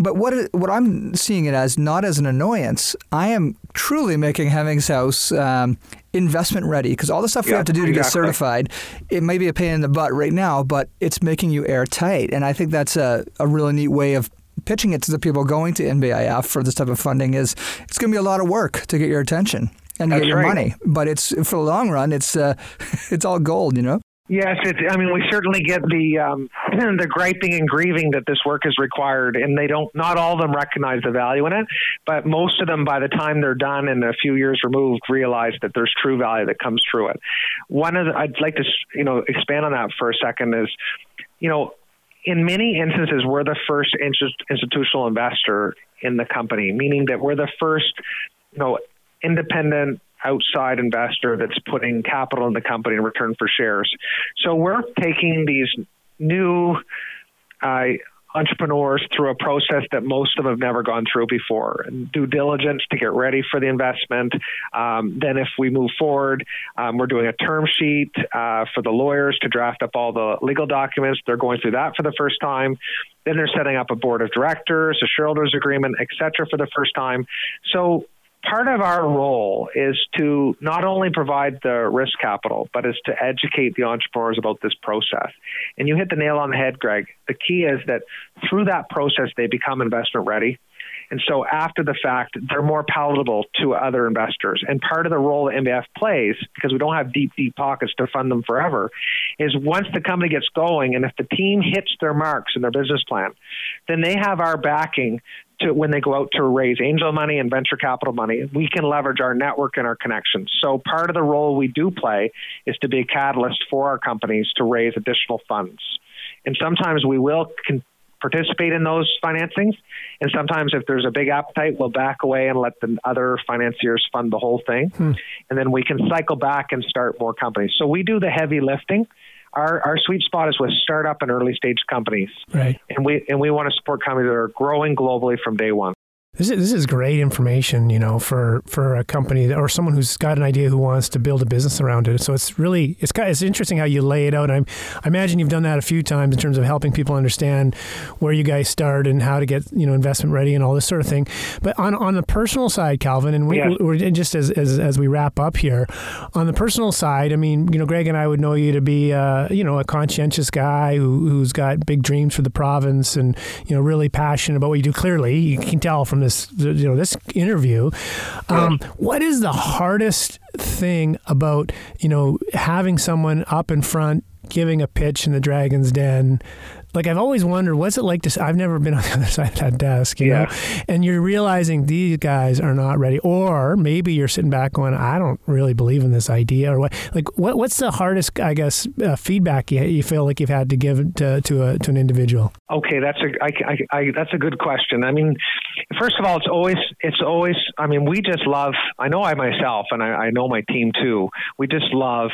Speaker 2: But what it, what I'm seeing it as not as an annoyance. I am truly making Hemmings House um, investment ready because all the stuff we have to do to exactly. get certified, it may be a pain in the butt right now, but it's making you airtight. And I think that's a, a really neat way of pitching it to the people going to NBIF for this type of funding is it's going to be a lot of work to get your attention and That's get your right. money. But it's for the long run, it's uh, it's all gold, you know.
Speaker 3: Yes, I mean we certainly get the um, the griping and grieving that this work is required, and they don't. Not all of them recognize the value in it, but most of them, by the time they're done and a few years removed, realize that there's true value that comes through it. One of the, I'd like to you know expand on that for a second is, you know, in many instances, we're the first institutional investor in the company, meaning that we're the first, you know, independent outside investor that's putting capital in the company in return for shares. So we're taking these new uh, entrepreneurs through a process that most of them have never gone through before. Due diligence to get ready for the investment. Um, then, if we move forward, um, we're doing a term sheet uh, for the lawyers to draft up all the legal documents. They're going through that for the first time. Then they're setting up a board of directors, a shareholders agreement, et cetera, for the first time. So part of our role is to not only provide the risk capital, but is to educate the entrepreneurs about this process. And you hit the nail on the head, Greg. The key is that through that process, they become investment ready. And so after the fact, they're more palatable to other investors. And part of the role that NBIF plays, because we don't have deep, deep pockets to fund them forever, is once the company gets going and if the team hits their marks in their business plan, then they have our backing to when they go out to raise angel money and venture capital money, we can leverage our network and our connections. So part of the role we do play is to be a catalyst for our companies to raise additional funds. And sometimes we will con- participate in those financings. And sometimes, if there's a big appetite, we'll back away and let the other financiers fund the whole thing. Hmm. And then we can cycle back and start more companies. So we do the heavy lifting our, our sweet spot is with startup and early stage companies.
Speaker 1: Right.
Speaker 3: And we and we want to support companies that are growing globally from day one.
Speaker 1: This is, this is great information, you know, for, for a company or someone who's got an idea who wants to build a business around it. So it's really it's kind of, it's interesting how you lay it out. I, I imagine you've done that a few times in terms of helping people understand where you guys start and how to get you know investment ready and all this sort of thing. But on on the personal side, Calvin, and we, yeah. we're just as, as as we wrap up here, on the personal side, I mean, you know, Greg and I would know you to be uh, you know a conscientious guy who, who's got big dreams for the province and you know really passionate about what you do. Clearly, you can tell from this you know this interview. Um, what is the hardest thing about you know having someone up in front giving a pitch in the Dragon's Den like I've always wondered what's it like to I've never been on the other side of that desk, you yeah. know, and you're realizing these guys are not ready, or maybe you're sitting back going, I don't really believe in this idea, or what? Like what? What's the hardest, I guess, uh, feedback you, you feel like you've had to give to to, a, to an individual?
Speaker 3: Okay, that's a I, I, I, that's a good question. I mean, first of all, it's always it's always. I mean, we just love. I know I myself, and I, I know my team too. We just love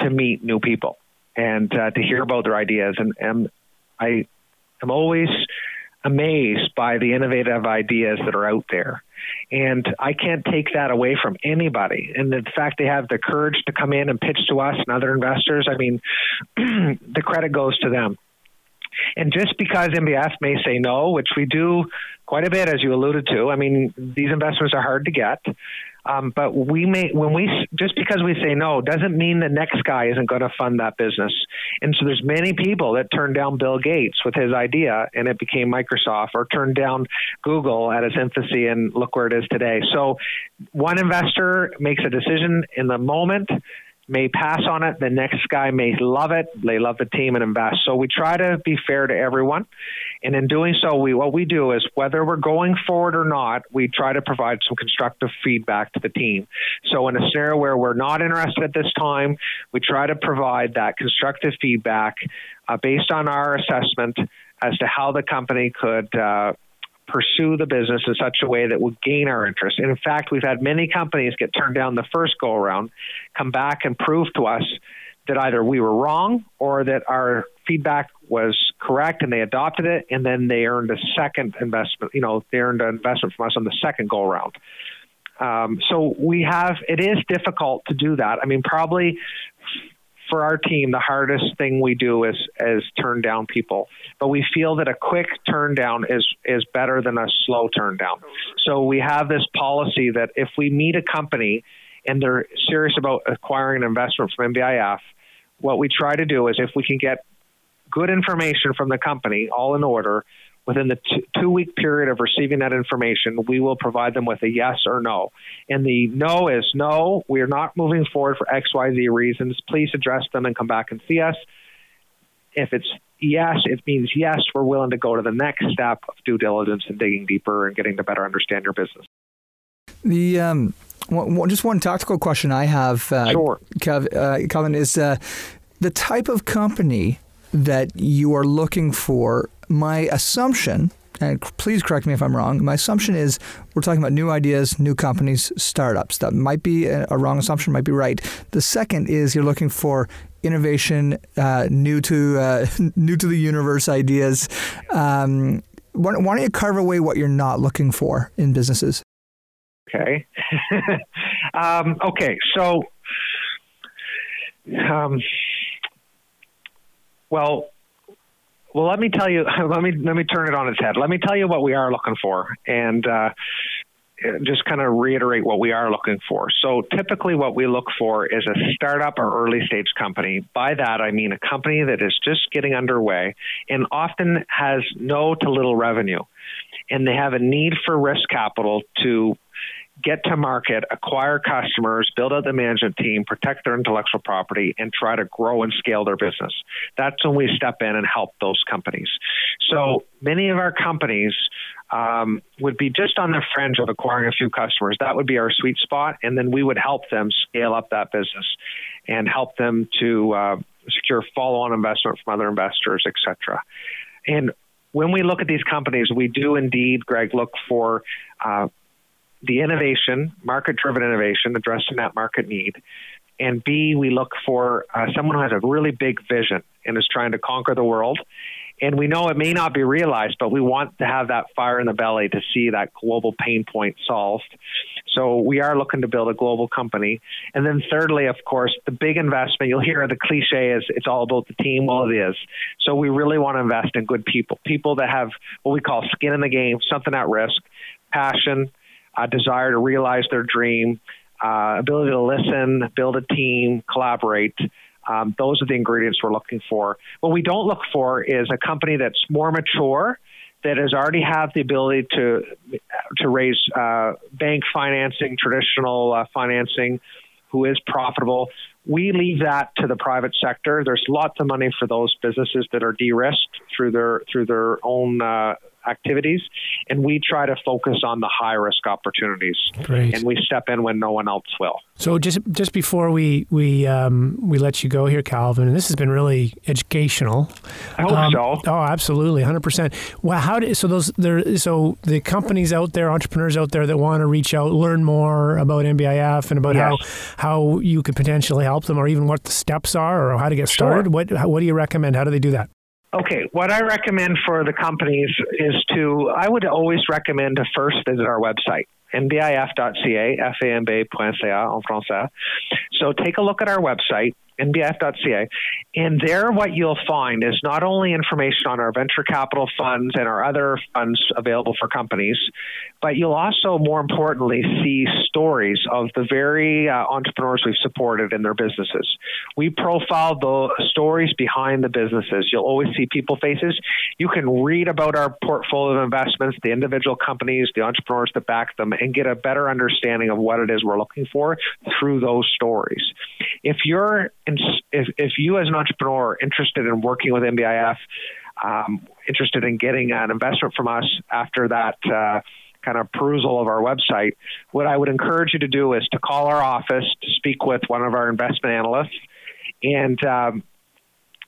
Speaker 3: to meet new people and uh, to hear about their ideas. And, and I am always amazed by the innovative ideas that are out there. And I can't take that away from anybody. And the fact they have the courage to come in and pitch to us and other investors, I mean, the credit goes to them. And just because MBS may say no, which we do quite a bit, as you alluded to, I mean, these investments are hard to get. Um, but we may, when we, just because we say no, doesn't mean the next guy isn't going to fund that business. And so there's many people that turned down Bill Gates with his idea and it became Microsoft or turned down Google at its infancy and look where it is today. So one investor makes a decision in the moment may pass on it. The next guy may love it. They love the team and invest. So we try to be fair to everyone. And in doing so, we what we do is whether we're going forward or not, we try to provide some constructive feedback to the team. So in a scenario where we're not interested at this time, we try to provide that constructive feedback uh, based on our assessment as to how the company could uh, pursue the business in such a way that would gain our interest. And in fact, we've had many companies get turned down the first go around, come back and prove to us that either we were wrong or that our feedback was correct and they adopted it and then they earned a second investment, you know, they earned an investment from us on the second go around. Um, so we have, it is difficult to do that. I mean, probably for our team, the hardest thing we do is is turn down people. But we feel that a quick turn down is is better than a slow turn down. So we have this policy that if we meet a company and they're serious about acquiring an investment from NBIF, what we try to do is if we can get good information from the company, all in order, within the t- two week period of receiving that information, we will provide them with a yes or no. And the no is no, we are not moving forward for XYZ reasons. Please address them and come back and see us. If it's yes, it means yes, we're willing to go to the next step of due diligence and digging deeper and getting to better understand your business.
Speaker 2: The um, one, just one tactical question I have, uh,
Speaker 3: sure.
Speaker 2: Kev, uh, Kevin, is uh, the type of company that you are looking for my assumption, and please correct me if I'm wrong, my assumption is we're talking about new ideas, new companies, startups. That might be a, wrong assumption, might be right. The second is you're looking for innovation, uh, new to uh, new to the universe ideas. Um, why, why don't you carve away what you're not looking for in businesses?
Speaker 3: Okay. um, okay. So, um, well, well, let me tell you. Let me let me turn it on its head. Let me tell you what we are looking for, and uh, just kind of reiterate what we are looking for. So, typically, what we look for is a startup or early stage company. By that, I mean a company that is just getting underway and often has no to little revenue, and they have a need for risk capital to get to market, acquire customers, build out the management team, protect their intellectual property, and try to grow and scale their business. That's when we step in and help those companies. So many of our companies um, would be just on the fringe of acquiring a few customers. That would be our sweet spot, and then we would help them scale up that business and help them to uh, secure follow-on investment from other investors, etc. And when we look at these companies, we do indeed, Greg, look for uh, the innovation, market driven innovation, addressing that market need. And B, we look for uh, someone who has a really big vision and is trying to conquer the world. And we know it may not be realized, but we want to have that fire in the belly to see that global pain point solved. So we are looking to build a global company. And then thirdly, of course, the big investment, you'll hear the cliche is it's all about the team. Well, it is. So we really want to invest in good people, people that have what we call skin in the game, something at risk, passion, a desire to realize their dream, uh, ability to listen, build a team, collaborate. Um, those are the ingredients we're looking for. What we don't look for is a company that's more mature, that has already have the ability to to raise uh, bank financing, traditional uh, financing, who is profitable. We leave that to the private sector. There's lots of money for those businesses that are de-risked through their through their own uh, activities, and we try to focus on the high risk opportunities.
Speaker 1: Great.
Speaker 3: And we step in when no one else will.
Speaker 1: So just just before we we um, we let you go here, Calvin, and this has been really educational.
Speaker 3: I hope um, so.
Speaker 1: Oh, absolutely, hundred percent. Well, how did so those there? So the companies out there, entrepreneurs out there that want to reach out, learn more about NBIF and about yes. how how you could potentially help them, or even what the steps are, or how to get started.
Speaker 3: Sure.
Speaker 1: What what do you recommend? How do they do that?
Speaker 3: Okay, what I recommend for the companies is to, I would always recommend to first visit our website, nbif.ca, famba.ca en français. So take a look at our website nbif.ca. And there, what you'll find is not only information on our venture capital funds and our other funds available for companies, but you'll also, more importantly, see stories of the very uh, entrepreneurs we've supported in their businesses. We profile the stories behind the businesses. You'll always see people faces. You can read about our portfolio of investments, the individual companies, the entrepreneurs that back them, and get a better understanding of what it is we're looking for through those stories. If you're if, if you as an entrepreneur are interested in working with NBIF, um, interested in getting an investment from us after that uh, kind of perusal of our website, what I would encourage you to do is to call our office to speak with one of our investment analysts, and um,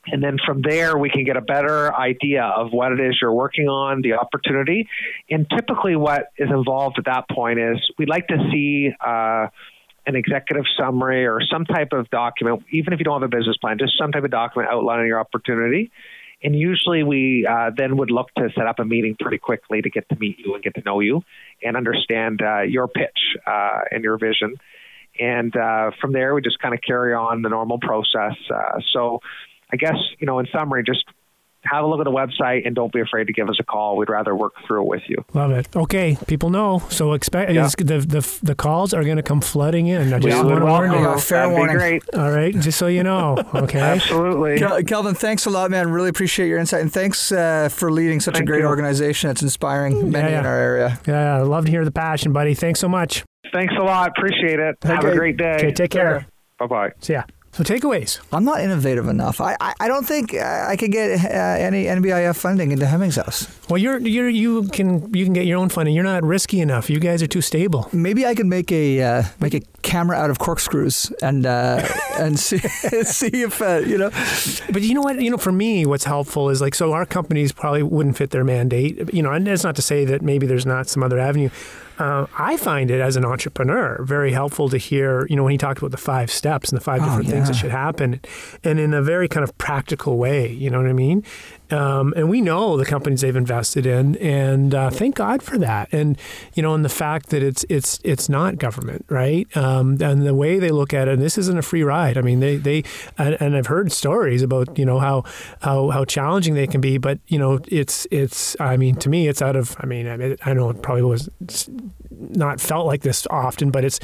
Speaker 3: and then from there we can get a better idea of what it is you're working on, the opportunity, and typically what is involved at that point is we'd like to see. Uh, an executive summary or some type of document, even if you don't have a business plan, just some type of document outlining your opportunity. And usually we uh, then would look to set up a meeting pretty quickly to get to meet you and get to know you and understand uh, your pitch uh, and your vision. and uh, from there we just kind of carry on the normal process. Uh, so, I guess you know, in summary, just have a look at the website and don't be afraid to give us a call. We'd rather work through it with you.
Speaker 1: Love it. Okay, people know. So expect
Speaker 3: Yeah.
Speaker 1: the, the the calls are going to come flooding in. I just
Speaker 3: Yeah,
Speaker 1: want to warn you.
Speaker 2: Yeah, fair
Speaker 3: That'd
Speaker 2: warning.
Speaker 3: be great.
Speaker 1: All right, just so you know. Okay.
Speaker 3: Absolutely.
Speaker 2: Kel- Calvin, thanks a lot, man. Really appreciate your insight, and thanks uh, for leading such a great
Speaker 3: you.
Speaker 2: organization. It's inspiring many
Speaker 1: yeah.
Speaker 2: in our area.
Speaker 1: Yeah, I love to hear the passion, buddy. Thanks so much.
Speaker 3: Thanks a lot. Appreciate it. Have a great day.
Speaker 1: Okay, take care.
Speaker 3: Bye bye.
Speaker 1: See yeah. So takeaways.
Speaker 2: I'm not innovative enough. I, I, I don't think uh, I could get uh, any NBIF funding into Hemmings House.
Speaker 1: Well, you're you're you can you can get your own funding. You're not risky enough. You guys are too stable.
Speaker 2: Maybe I could make a uh, make a camera out of corkscrews and uh, and see see if uh, you know.
Speaker 1: But you know what? You know, for me, what's helpful is like so our companies probably wouldn't fit their mandate. You know, and that's not to say that maybe there's not some other avenue. Uh, I find it as an entrepreneur very helpful to hear. You know, when he talked about the five steps and the five
Speaker 2: Oh,
Speaker 1: different things that should happen, and in a very kind of practical way. You know what I mean? Um, and we know the companies they've invested in, and uh, thank God for that. And you know, and the fact that it's it's it's not government, right? Um, and the way they look at it, and this isn't a free ride. I mean, they they and, and I've heard stories about you know how how how challenging they can be, but you know, it's it's. I mean, to me, it's out of. I mean, I, mean, I know it probably was not felt like this often, but it's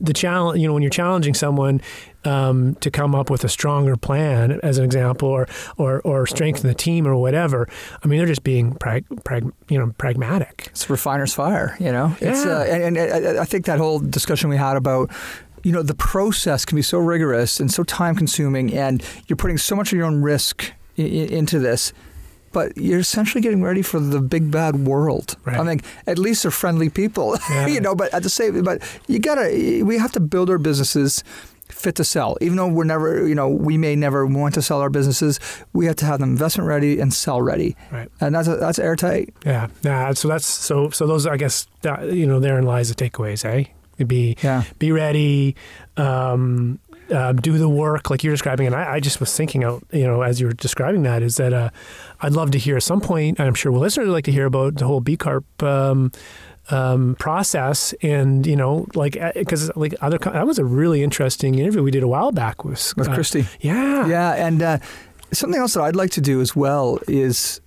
Speaker 1: the challenge. You know, when you're challenging someone um, to come up with a stronger plan, as an example, or or or strengthen the team or whatever. I mean, they're just being prag, prag you know pragmatic.
Speaker 2: It's refiner's fire, you know. It's
Speaker 1: Yeah.
Speaker 2: uh, and, and I- think that whole discussion we had about you know the process can be so rigorous and so time consuming, and you're putting so much of your own risk i- into this. But you're essentially getting ready for the big bad world.
Speaker 1: Right.
Speaker 2: I mean, at least they're friendly people,
Speaker 1: Yeah.
Speaker 2: you know. But at the same, but you gotta, we have to build our businesses fit to sell. Even though we're never, you know, we may never want to sell our businesses, we have to have them investment ready and sell ready,
Speaker 1: Right.
Speaker 2: and that's that's airtight.
Speaker 1: Yeah. Yeah. So that's so so those I guess that, you know therein lies the takeaways. Eh? It'd be
Speaker 2: Yeah.
Speaker 1: be ready. Um, uh, do the work like you're describing, and I, I just was thinking out, you know, as you were describing that, is that uh, I'd love to hear at some point. I'm sure listeners would like to hear about the whole B Corp um, um, process, and you know, like because like other that was a really interesting interview we did a while back with
Speaker 2: With
Speaker 1: uh,
Speaker 2: Christy.
Speaker 1: Yeah,
Speaker 2: Yeah, and uh, something else that I'd like to do as well is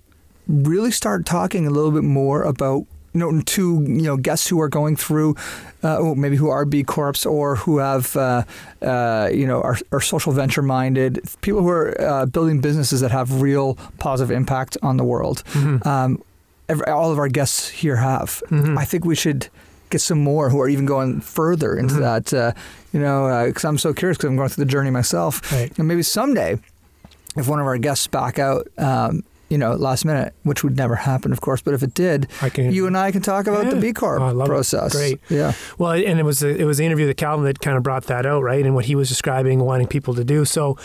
Speaker 2: really start talking a little bit more about you know to you know guests who are going through uh, oh, maybe who are B corps or who have uh, uh, you know are, are social venture minded people who are uh, building businesses that have real positive impact on the world.
Speaker 1: Mhm.
Speaker 2: Um, every, all of our guests here have.
Speaker 1: Mhm.
Speaker 2: I think we should get some more who are even going further into
Speaker 1: Mhm.
Speaker 2: that. Uh, you know, because I'm so curious because I'm going through the journey myself.
Speaker 1: Right.
Speaker 2: And maybe someday, if one of our guests back out, um, you know, last minute, which would never happen, of course, but if it did,
Speaker 1: I can.
Speaker 2: you and I can talk about the B Corp
Speaker 1: Oh, love it.
Speaker 2: process.
Speaker 1: Great.
Speaker 2: Yeah.
Speaker 1: Well, and it was it was the interview that Calvin that kind of brought that out, right? And what he was describing, wanting people to do. So,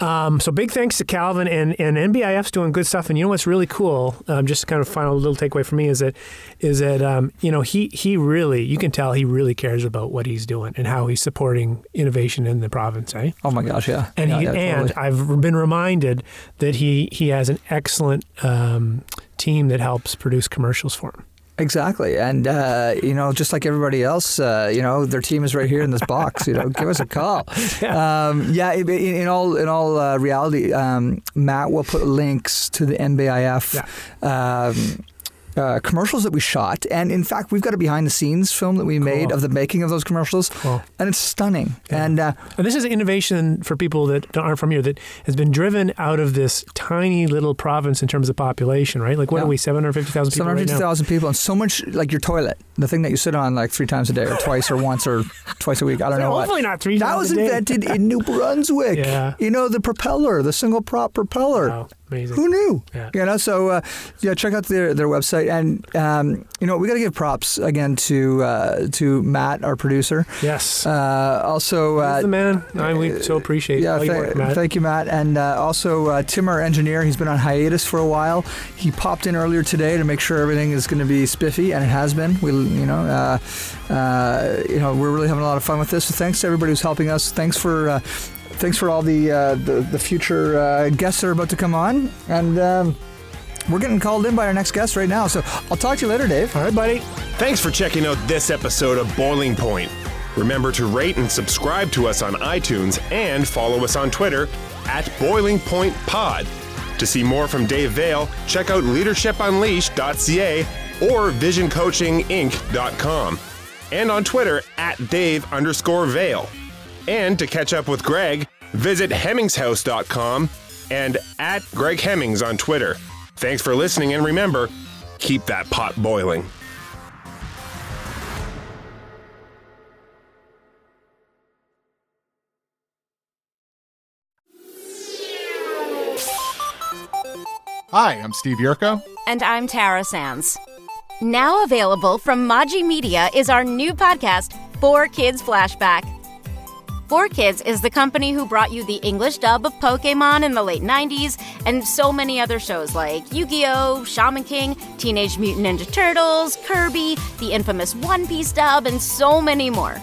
Speaker 1: um, so big thanks to Calvin and and NBIF's doing good stuff. And you know what's really cool? Um, just kind of final little takeaway for me is that is that um, you know he he really you can tell he really cares about what he's doing and how he's supporting innovation in the province, eh?
Speaker 2: Oh my gosh, yeah.
Speaker 1: And
Speaker 2: yeah,
Speaker 1: he
Speaker 2: yeah,
Speaker 1: and. I've been reminded that he he has an excellent um, team that helps produce commercials for him.
Speaker 2: Exactly, and uh, you know, just like everybody else, uh, you know, their team is right here in this box. You know, give us a call. Um, yeah, in, in all in all uh, reality, um, Matt will put links to the NBIF. Um, uh, commercials that we shot, and in fact, we've got a behind-the-scenes film that we made of the making of those commercials,
Speaker 1: Cool.
Speaker 2: and it's stunning.
Speaker 1: Yeah.
Speaker 2: And uh,
Speaker 1: And this is innovation for people that aren't from here that has been driven out of this tiny little province in terms of population, right? Like, what
Speaker 2: Yeah.
Speaker 1: are we, 750,000 people right now?
Speaker 2: 750,000 people, and so much like your toilet, the thing that you sit on like three times a day, or twice, or once, or twice a week. I don't know what.
Speaker 1: Hopefully not three
Speaker 2: That
Speaker 1: times
Speaker 2: was
Speaker 1: a day.
Speaker 2: That was invented in New Brunswick.
Speaker 1: Yeah.
Speaker 2: You know, the propeller, the single prop propeller.
Speaker 1: Wow, amazing.
Speaker 2: Who knew?
Speaker 1: Yeah.
Speaker 2: You know, so uh, yeah, check out their their website, and um, you know, we got to give props again to uh, to Matt, our producer.
Speaker 1: Yes.
Speaker 2: Uh, also,
Speaker 1: He's
Speaker 2: uh,
Speaker 1: the man. I, we so appreciate
Speaker 2: yeah, thank,
Speaker 1: work, Matt.
Speaker 2: thank you, Matt, and uh, also uh, Tim, our engineer. He's been on hiatus for a while. He popped in earlier today to make sure everything is going to be spiffy, and it has been. We, you know, uh, uh, you know, we're really having a lot of fun with this. So thanks to everybody who's helping us. Thanks for. Thanks for all the uh, the, the future uh, guests that are about to come on, and um, we're getting called in by our next guest right now. So I'll talk to you later, Dave.
Speaker 1: all right, buddy.
Speaker 4: Thanks for checking out this episode of Boiling Point. Remember to rate and subscribe to us on iTunes and follow us on Twitter at Boiling Point Pod. To see more from Dave Veale, check out leadershipunleashed.ca or visioncoachinginc.com. And on Twitter at Dave underscore Veale. And to catch up with Greg, visit hemmingshouse.com and at Greg Hemmings on Twitter. Thanks for listening, and remember, keep that pot boiling.
Speaker 5: Hi, I'm Steve Yurko.
Speaker 6: And I'm Tara Sands. Now available from Maji Media is our new podcast, 4Kids Flashback. 4Kids is the company who brought you the English dub of Pokemon in the late 90s and so many other shows like Yu Gi Oh!, Shaman King, Teenage Mutant Ninja Turtles, Kirby, the infamous One Piece dub, and so many more.